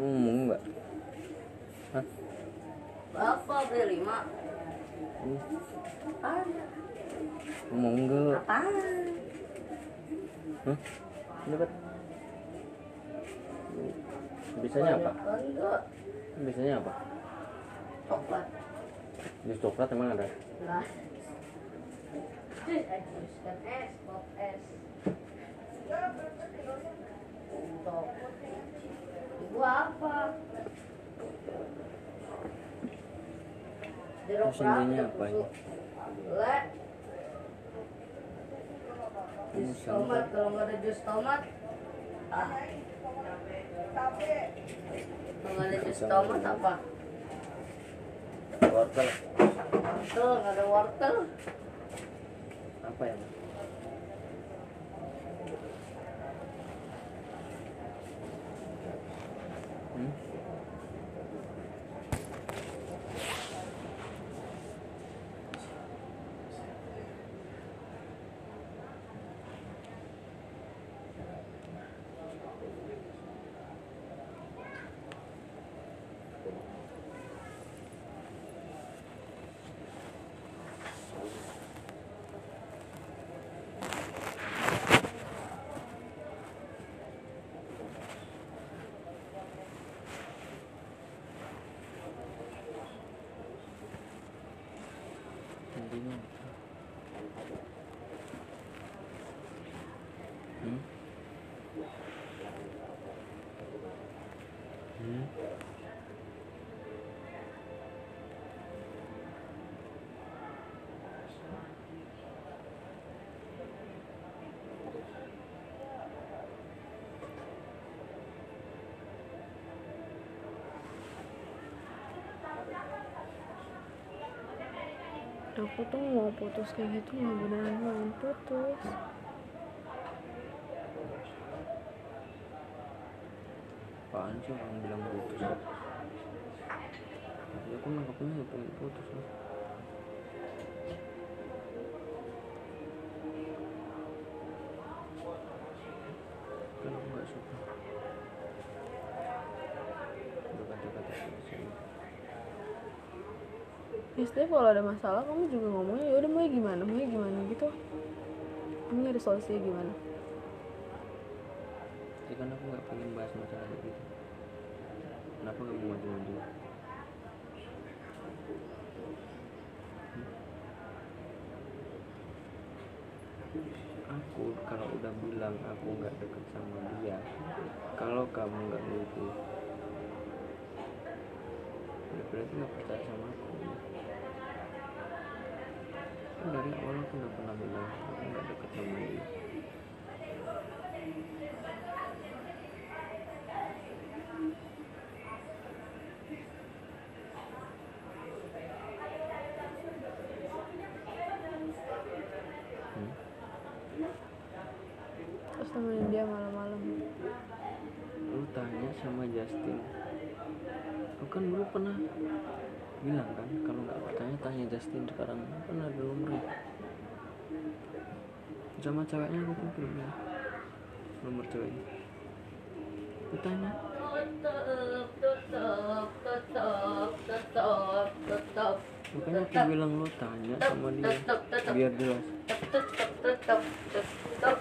ngomong nggak Hah? Bapak beli lima. Hmm, Apaan? ngomong nggak Apaan? Hah? Dapat. Biasanya apa? Enggak. Biasanya apa? Coklat. Jus coklat emang ada? Lah. Jus jus es, pop es. Untuk ibu apa? Jeruk berapa apa ini? Lek. Jus tomat kalau nggak ada jus tomat. Ah. Kalau nggak ada jus tomat apa? Wortel Wortel nggak ada wortel. apa ya? Mas? Hmm? Intinya apa? Hmm? Hmm? Aku tuh mau putus kayak gitu nggak beneran mau putus Apaan sih orang bilang putus? Ya aku nangkapnya ya pengen putus lah. Kan aku nggak suka. Berkata-kata seperti ini. ya setiap kalau ada masalah kamu juga ngomongnya ya udah mau gimana mau gimana gitu kamu nyari solusinya gimana Ya kan aku nggak pengen bahas masalah kayak gitu. Kenapa kamu maju-maju? Aku kalau udah bilang aku nggak deket sama dia, kalau kamu nggak ngerti, ya berarti nggak percaya sama aku. Kan dari awal aku nggak pernah bilang aku nggak deket sama dia. Hmm? terus temenin dia malam-malam lu tanya sama Justin lu kan dulu pernah bilang kan kalau nggak percaya tanya Justin sekarang. Kan ada nomornya sama ceweknya aku pun belum ya nomor ceweknya. Lu tanya Tutup, tutup, tutup, tutup, tutup. makanya aku bilang lu tanya sama dia biar jelas. Tutup, tutup, tutup,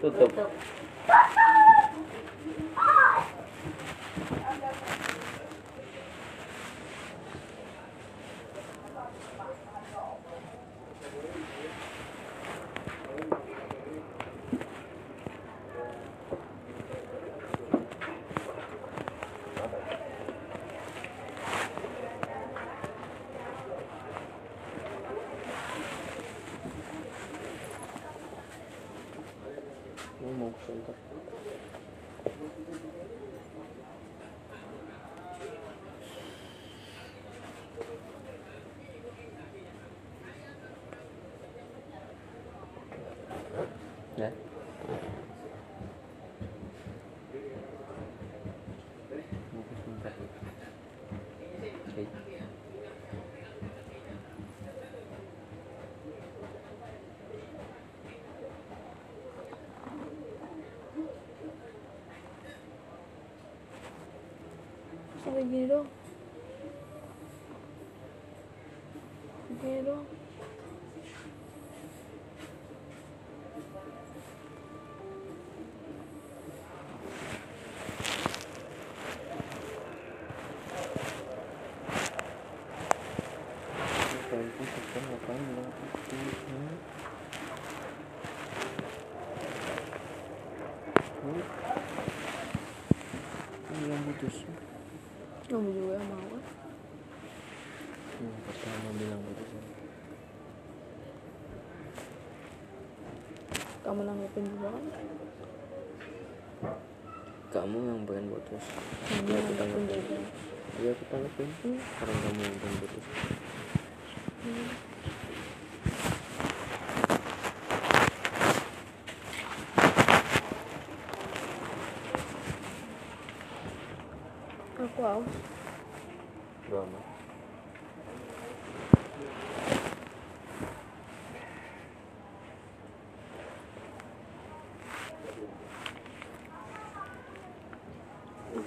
tutup, tutup tutup. lu mau ke center ya mau ke center oke kayak gini dong gini dong ngapain pun tekan ngapain bilang putus hmm? Hmm? Kan bilang putus kamu juga yang mau kan yang pertama bilang putus kamu nanggepin juga kan? Kamu yang pengen putus kamu ya aku nanggepin tanggepin. iya aku tanggepin. Karena kamu yang pengen putus aku haus Gak amat aku haus dia aku aku biar kamu nggak ngeliat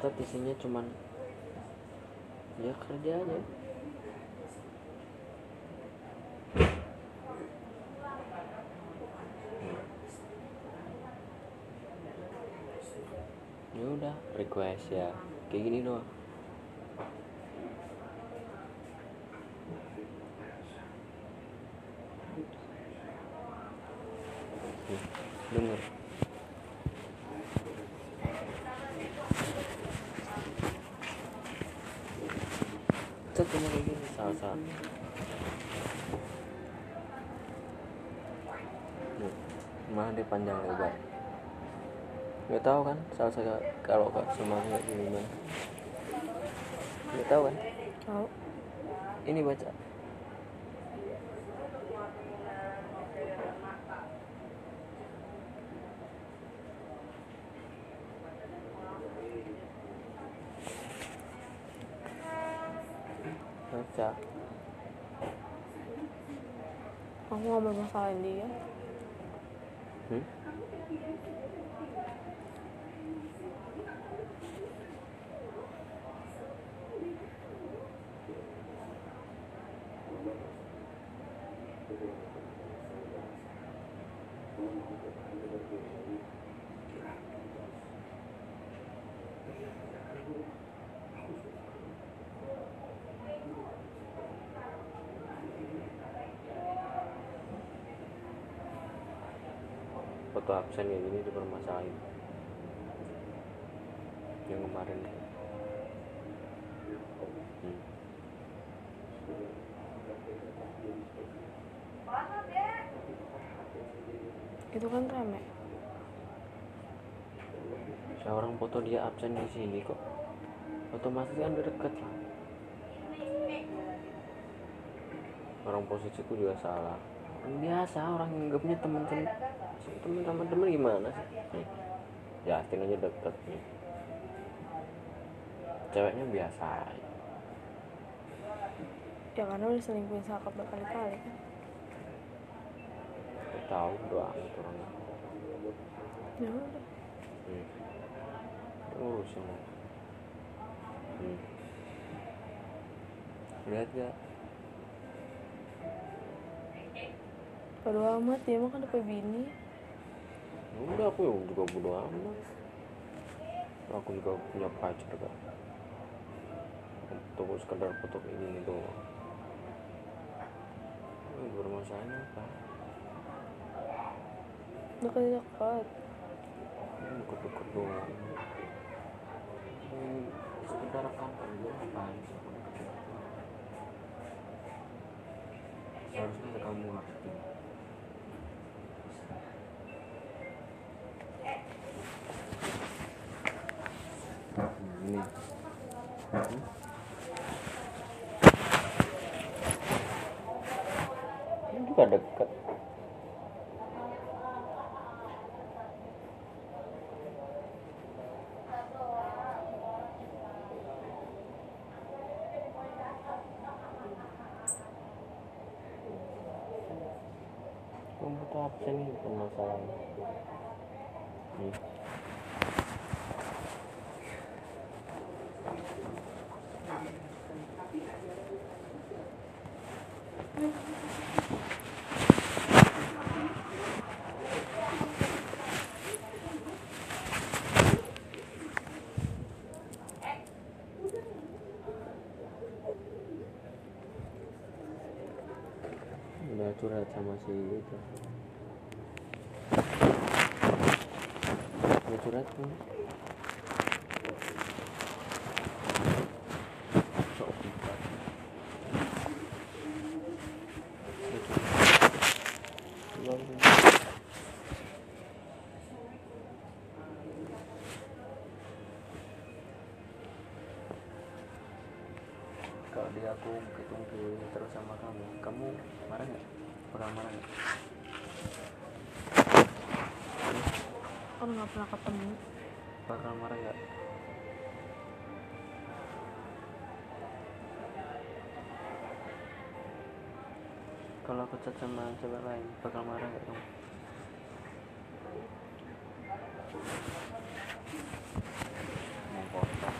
chat isinya cuman ya kerja aja. Ya udah. Request ya. Kayak gini doang Nih, denger chat cuma kayak gini salah satu Nih, malah dia panjang lebar nggak satu kalau kak cuma kayak gimana nggak tahu kan? Tahu. Ini baca. Baca. Aku nggak bermasalahin dia hmm? Foto absen kayak gini dipermasalahin kemarin. Hmm. itu kan rame. Seorang foto dia absen di sini kok. Otomatis kan udah deket lah. Orang posisiku juga salah. Biasa orang anggapnya teman-teman teman teman-teman gimana sih? Justin aja deket nih ceweknya biasa. Ya karena udah selingkuhin sakap berkali-kali. Kan tahu doang orangnya ya udah. Hmm. urusin. Hmm. lihat gak Bodo amat dia mah kan punya bini. Ya udah aku juga bodo amat. Aku juga punya pacar kan untuk sekedar foto kayak gini doang Eh, bermasalahnya apa Deket-deket deket-deket doang Hmm, sekedar kantor gue apaan sih seharusnya kamu ngerti juga deket komputer absen itu masalahnya Nih. udah curhat sama si itu udah curhat kan kalau dia aku ketemu terus sama kamu kamu marah nggak marah nggak orang nggak pernah ketemu. Bakal marah nggak? Kalau aku chat sama cewek lain bakal marah nggak kamu mau kotak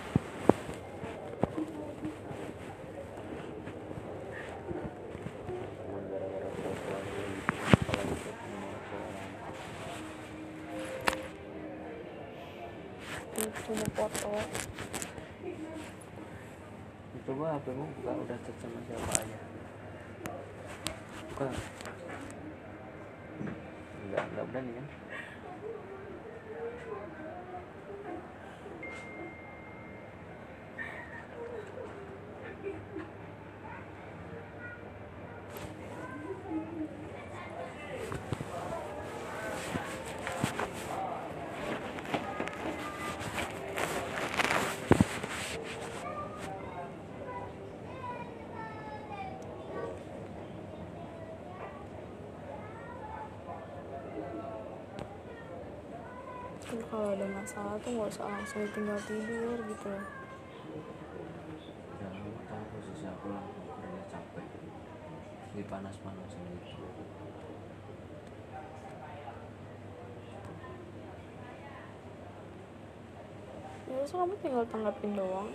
cuma gara-gara foto aja gitu kalau itu sama cewek lain itu cuma foto coba HPmu buka udah chat sama siapa aja? Buka enggak enggak berani kan kan kalau ada masalah tuh nggak usah langsung tinggal tidur gitu. Ya kamu tahu posisi aku kerja capek. Di panas-panasan gitu ya usah kamu tinggal tanggapin doang?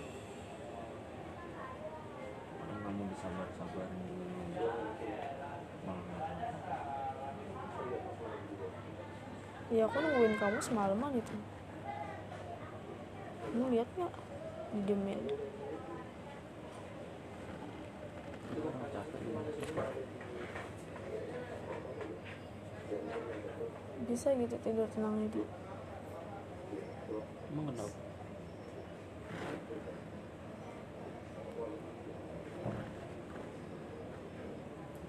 Orang kamu disabar-sabarin dulu. Malah marah ya aku nungguin kamu semalaman itu kamu lihat nggak sih bisa gitu tidur tenang itu emang kenapa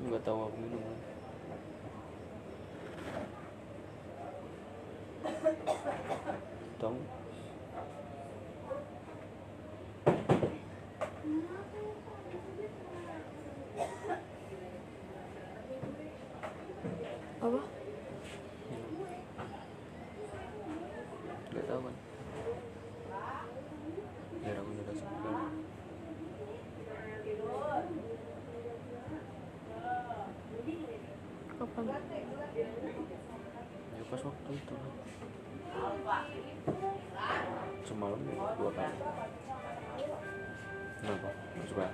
nggak tahu aku minum kan tahu apa minum nggak tahu kan biar aku udah segar kapan ya pas waktu itu. Semalam dua kali. Kenapa? Nggak suka.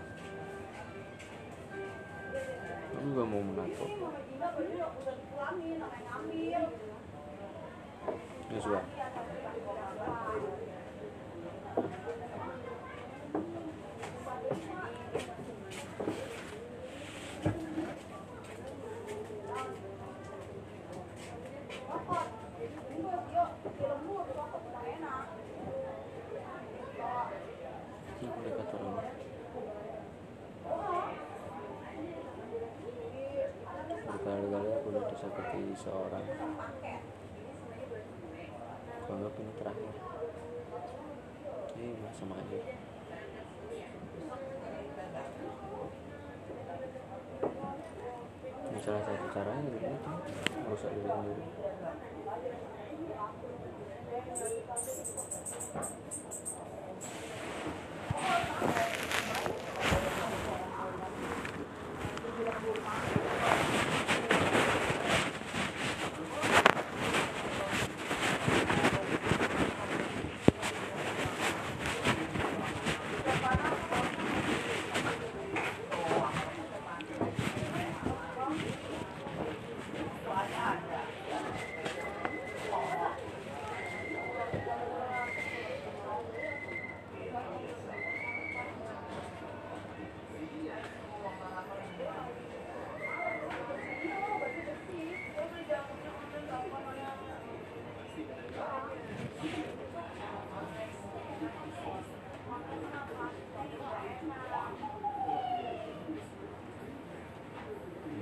Aku juga mau menato nggak suka Ini aku dekat orang berkali-kali aku udah disakiti seorang kalau ini terakhir. Ini sama aja. Nggak salah satu caranya ya itu merusak diri sendiri.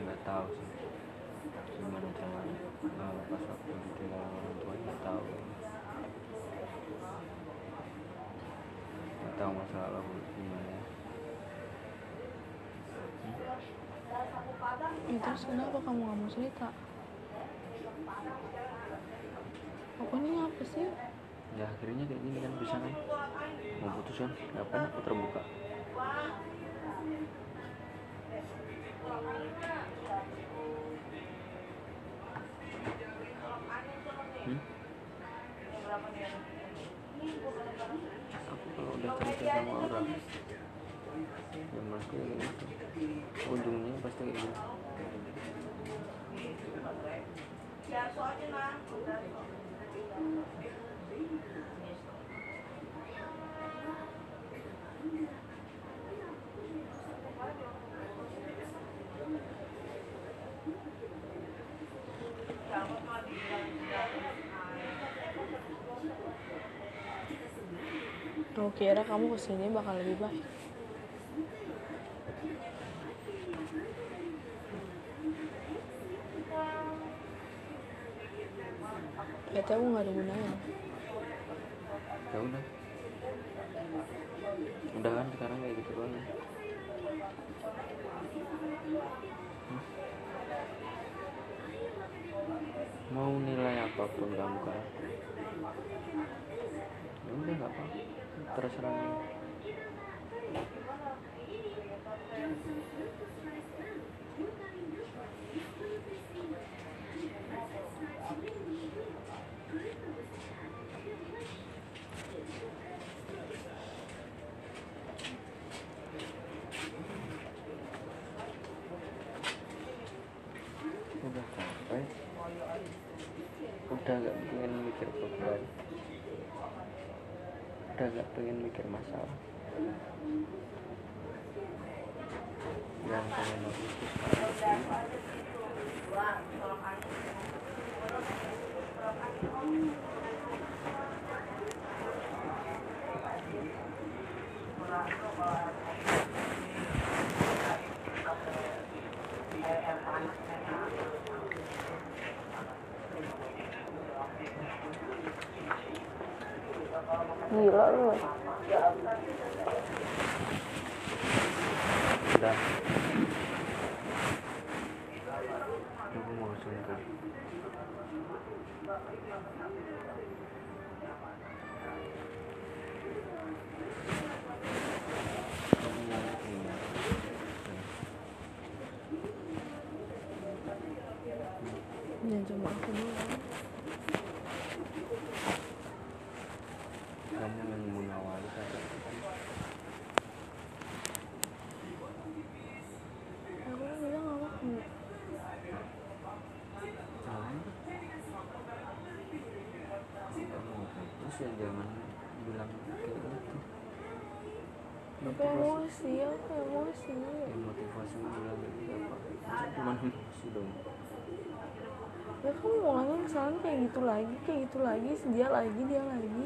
nggak tahu sih gimana caranya pas waktu ditinggal orang tua nggak tahu nggak tahu masa lalu gimana ya terus kenapa kamu nggak mau cerita? Aku ini apa sih? Ya akhirnya kayak gini kan bisa kan? Mau putus kan? Ngapain aku terbuka sama orang. Ya menurutku ya kayak gitu ujungnya pasti kayak gitu kira kamu ke sini bakal lebih baik. Berarti aku gak ada gunanya ya udah udah kan sekarang kayak gitu doang ya. Hmm? mau nilai apa pun kamu kan ya udah nggak apa terserah kamu. udah capek udah gak pengen mikir beban udah gak pengen mikir masalah yang pengen itu sekarang berdua. Gila lu. Udah. Aku mau Jangan cuma aku doang kamu yang mengawali kata Aku kan bilang gak mau jangan kamu terus ya jangan bilang kayak gitu Aku emosi, aku emosi. Ya motivasi bilang kayak gitu apa Masa cuma emosi dong. Ya kamu ngomong kesalahan kayak gitu lagi, kayak gitu lagi, dia lagi, dia lagi.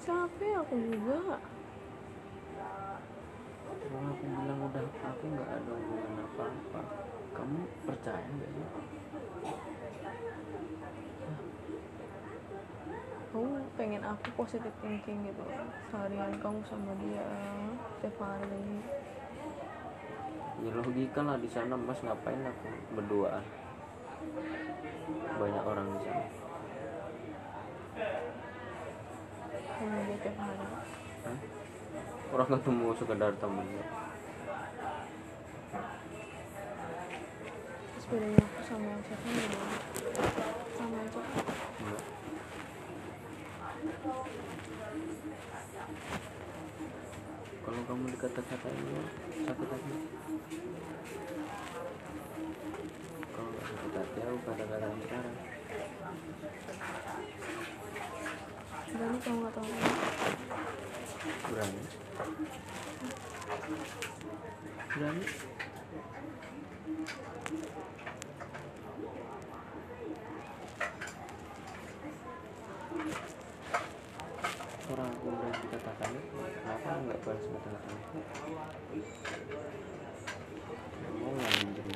Capek aku juga. Kalau aku bilang udah aku nggak ada hubungan apa apa kamu percaya nggak sih Kamu pengen aku positive thinking gitu Seharian kamu sama dia, setiap hari. Ya logika lah di sana mas. Ngapain aku berduaan banyak orang di sana. Sama dia tiap hari. Hah? orang ketemu sekedar temen. Terus bedanya aku sama yang gimana? Sama aja. Enggak. Kalau kamu dikata-katain ya sakit hati. Kalau nggak sakit hati aku kata-katain sekarang. Berani kamu nggak tahu. Berani? Berani orang aku dikatakan kenapa nggak balas kata-kata mau nggak minjem?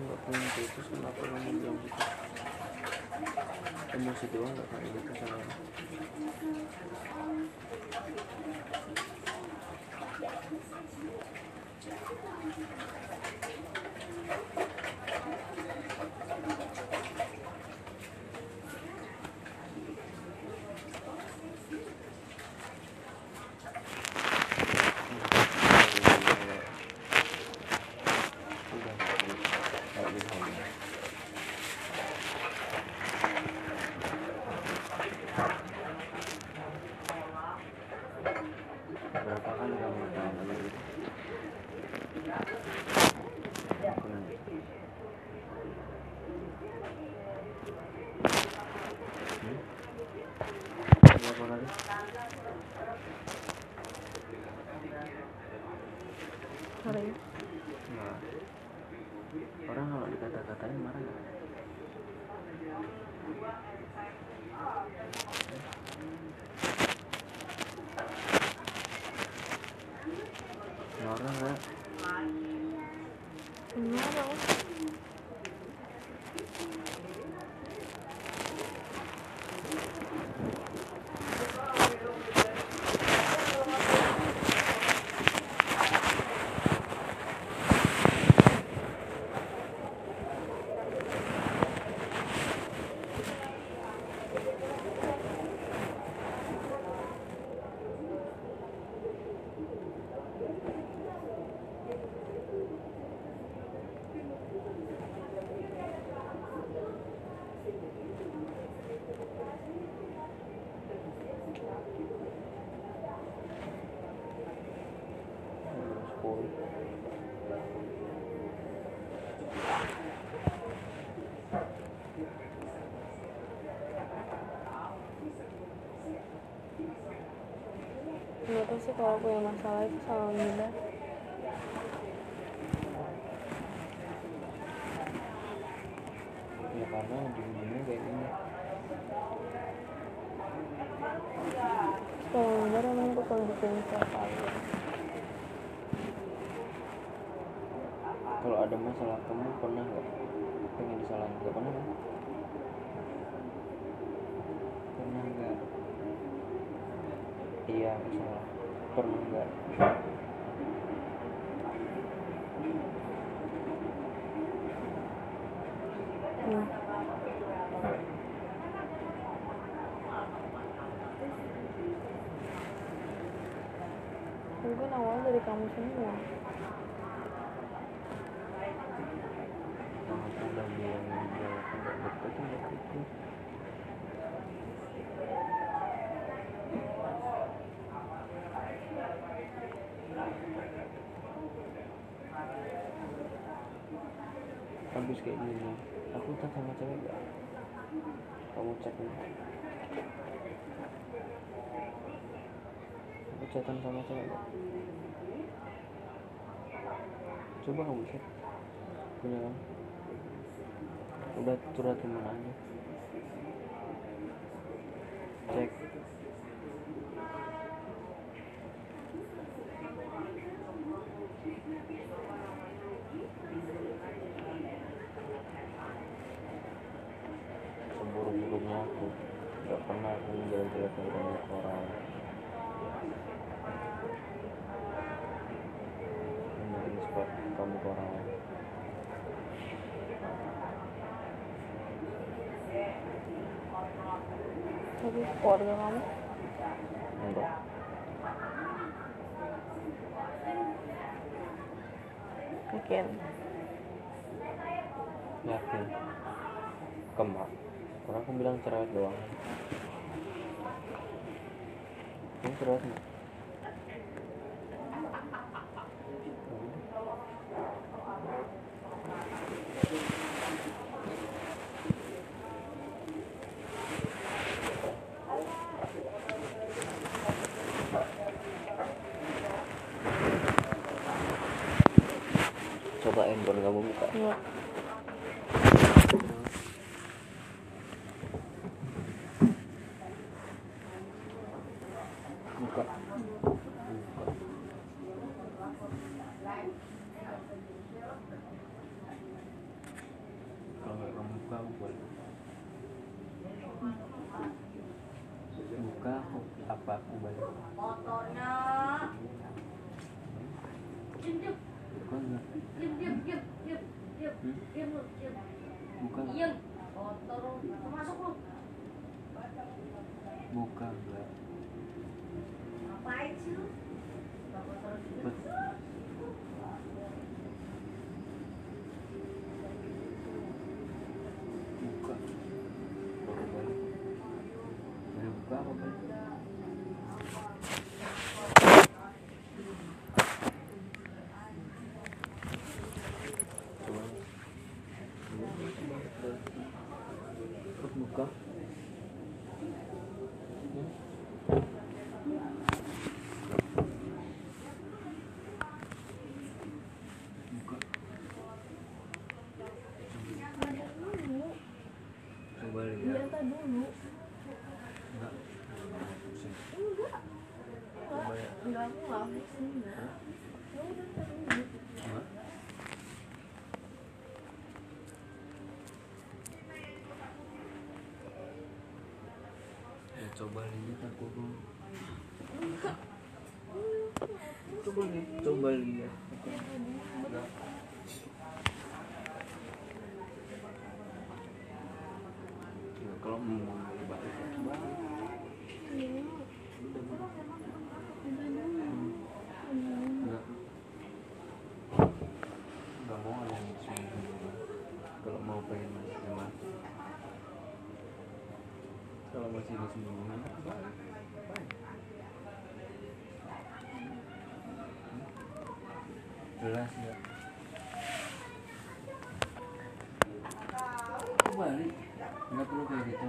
Nggak punya kenapa kamu bilang gitu emosi doang nggak kayak gitu aku. Udah, kayak gitu aja. Berapa kali kamu tanya gitu? Aku nanti. Hmm? Hari ini Nah, orang kalau dikata-katain marah nggak? Marah nggak? Gimana? Jam sepuluh. Kenapa sih kalau punya masalah itu selalu mudah? Ya karena ujung-ujungnya kayak gini. Kalau mudah emang bakal bikin siapa Kalau ada masalah kamu pernah nggak pengen disalahin? Nggak pernah kan? Pernah nggak? Iya masalah. Pernah nggak? Hmm. Mungkin awal dari kamu semua. Kalau aku udah bilang dia nggak deket nggak gitu. Habis kayak gini, aku chat sama cewek nggak? Kamu chat. Aku chatan sama cewek nggak? Coba kamu chat. Punya kan? Udah curhat ke mana aja? Cek. Aku. Nggak pernah aku menjelek-jelekan ke orang. Mungkin sebab kamu ke orang lain. Tapi keluarga kamu? Enggak. Yakin yakin. Kemak orang aku bilang cerewet doang. Kamu cerewet nggak? Coba handphone kamu buka. Enggak buka buka kalau nggak kamu buka aku boleh buka aku apa aku balik Motornya. Diam, diam, buka nggak diam, diam, diam, diam, diam, Hmm? diam lu, diam. buka nggak? Diam. Motor lu, masuk lu. Buka nggak Ngapain sih lu? Bapak terus. Bet- buka baru balik boleh buka apa balik coba terus buka Hmm? buka coba lihat dulu enggak enggak coba ya enggak aku nggak pusing enggak ya udah ntar dulu Enggak. Ya, coba lihat aku. Coba lihat, coba lihat. Ya, kalau mau balik, balik. Udah, udah. Enggak. Enggak mau ada yang disembunyiin. Kalau mau pengen masih ya masih. Kalau masih disembunyiin, balik. Balik. Jelas. Enggak perlu kayak gitu.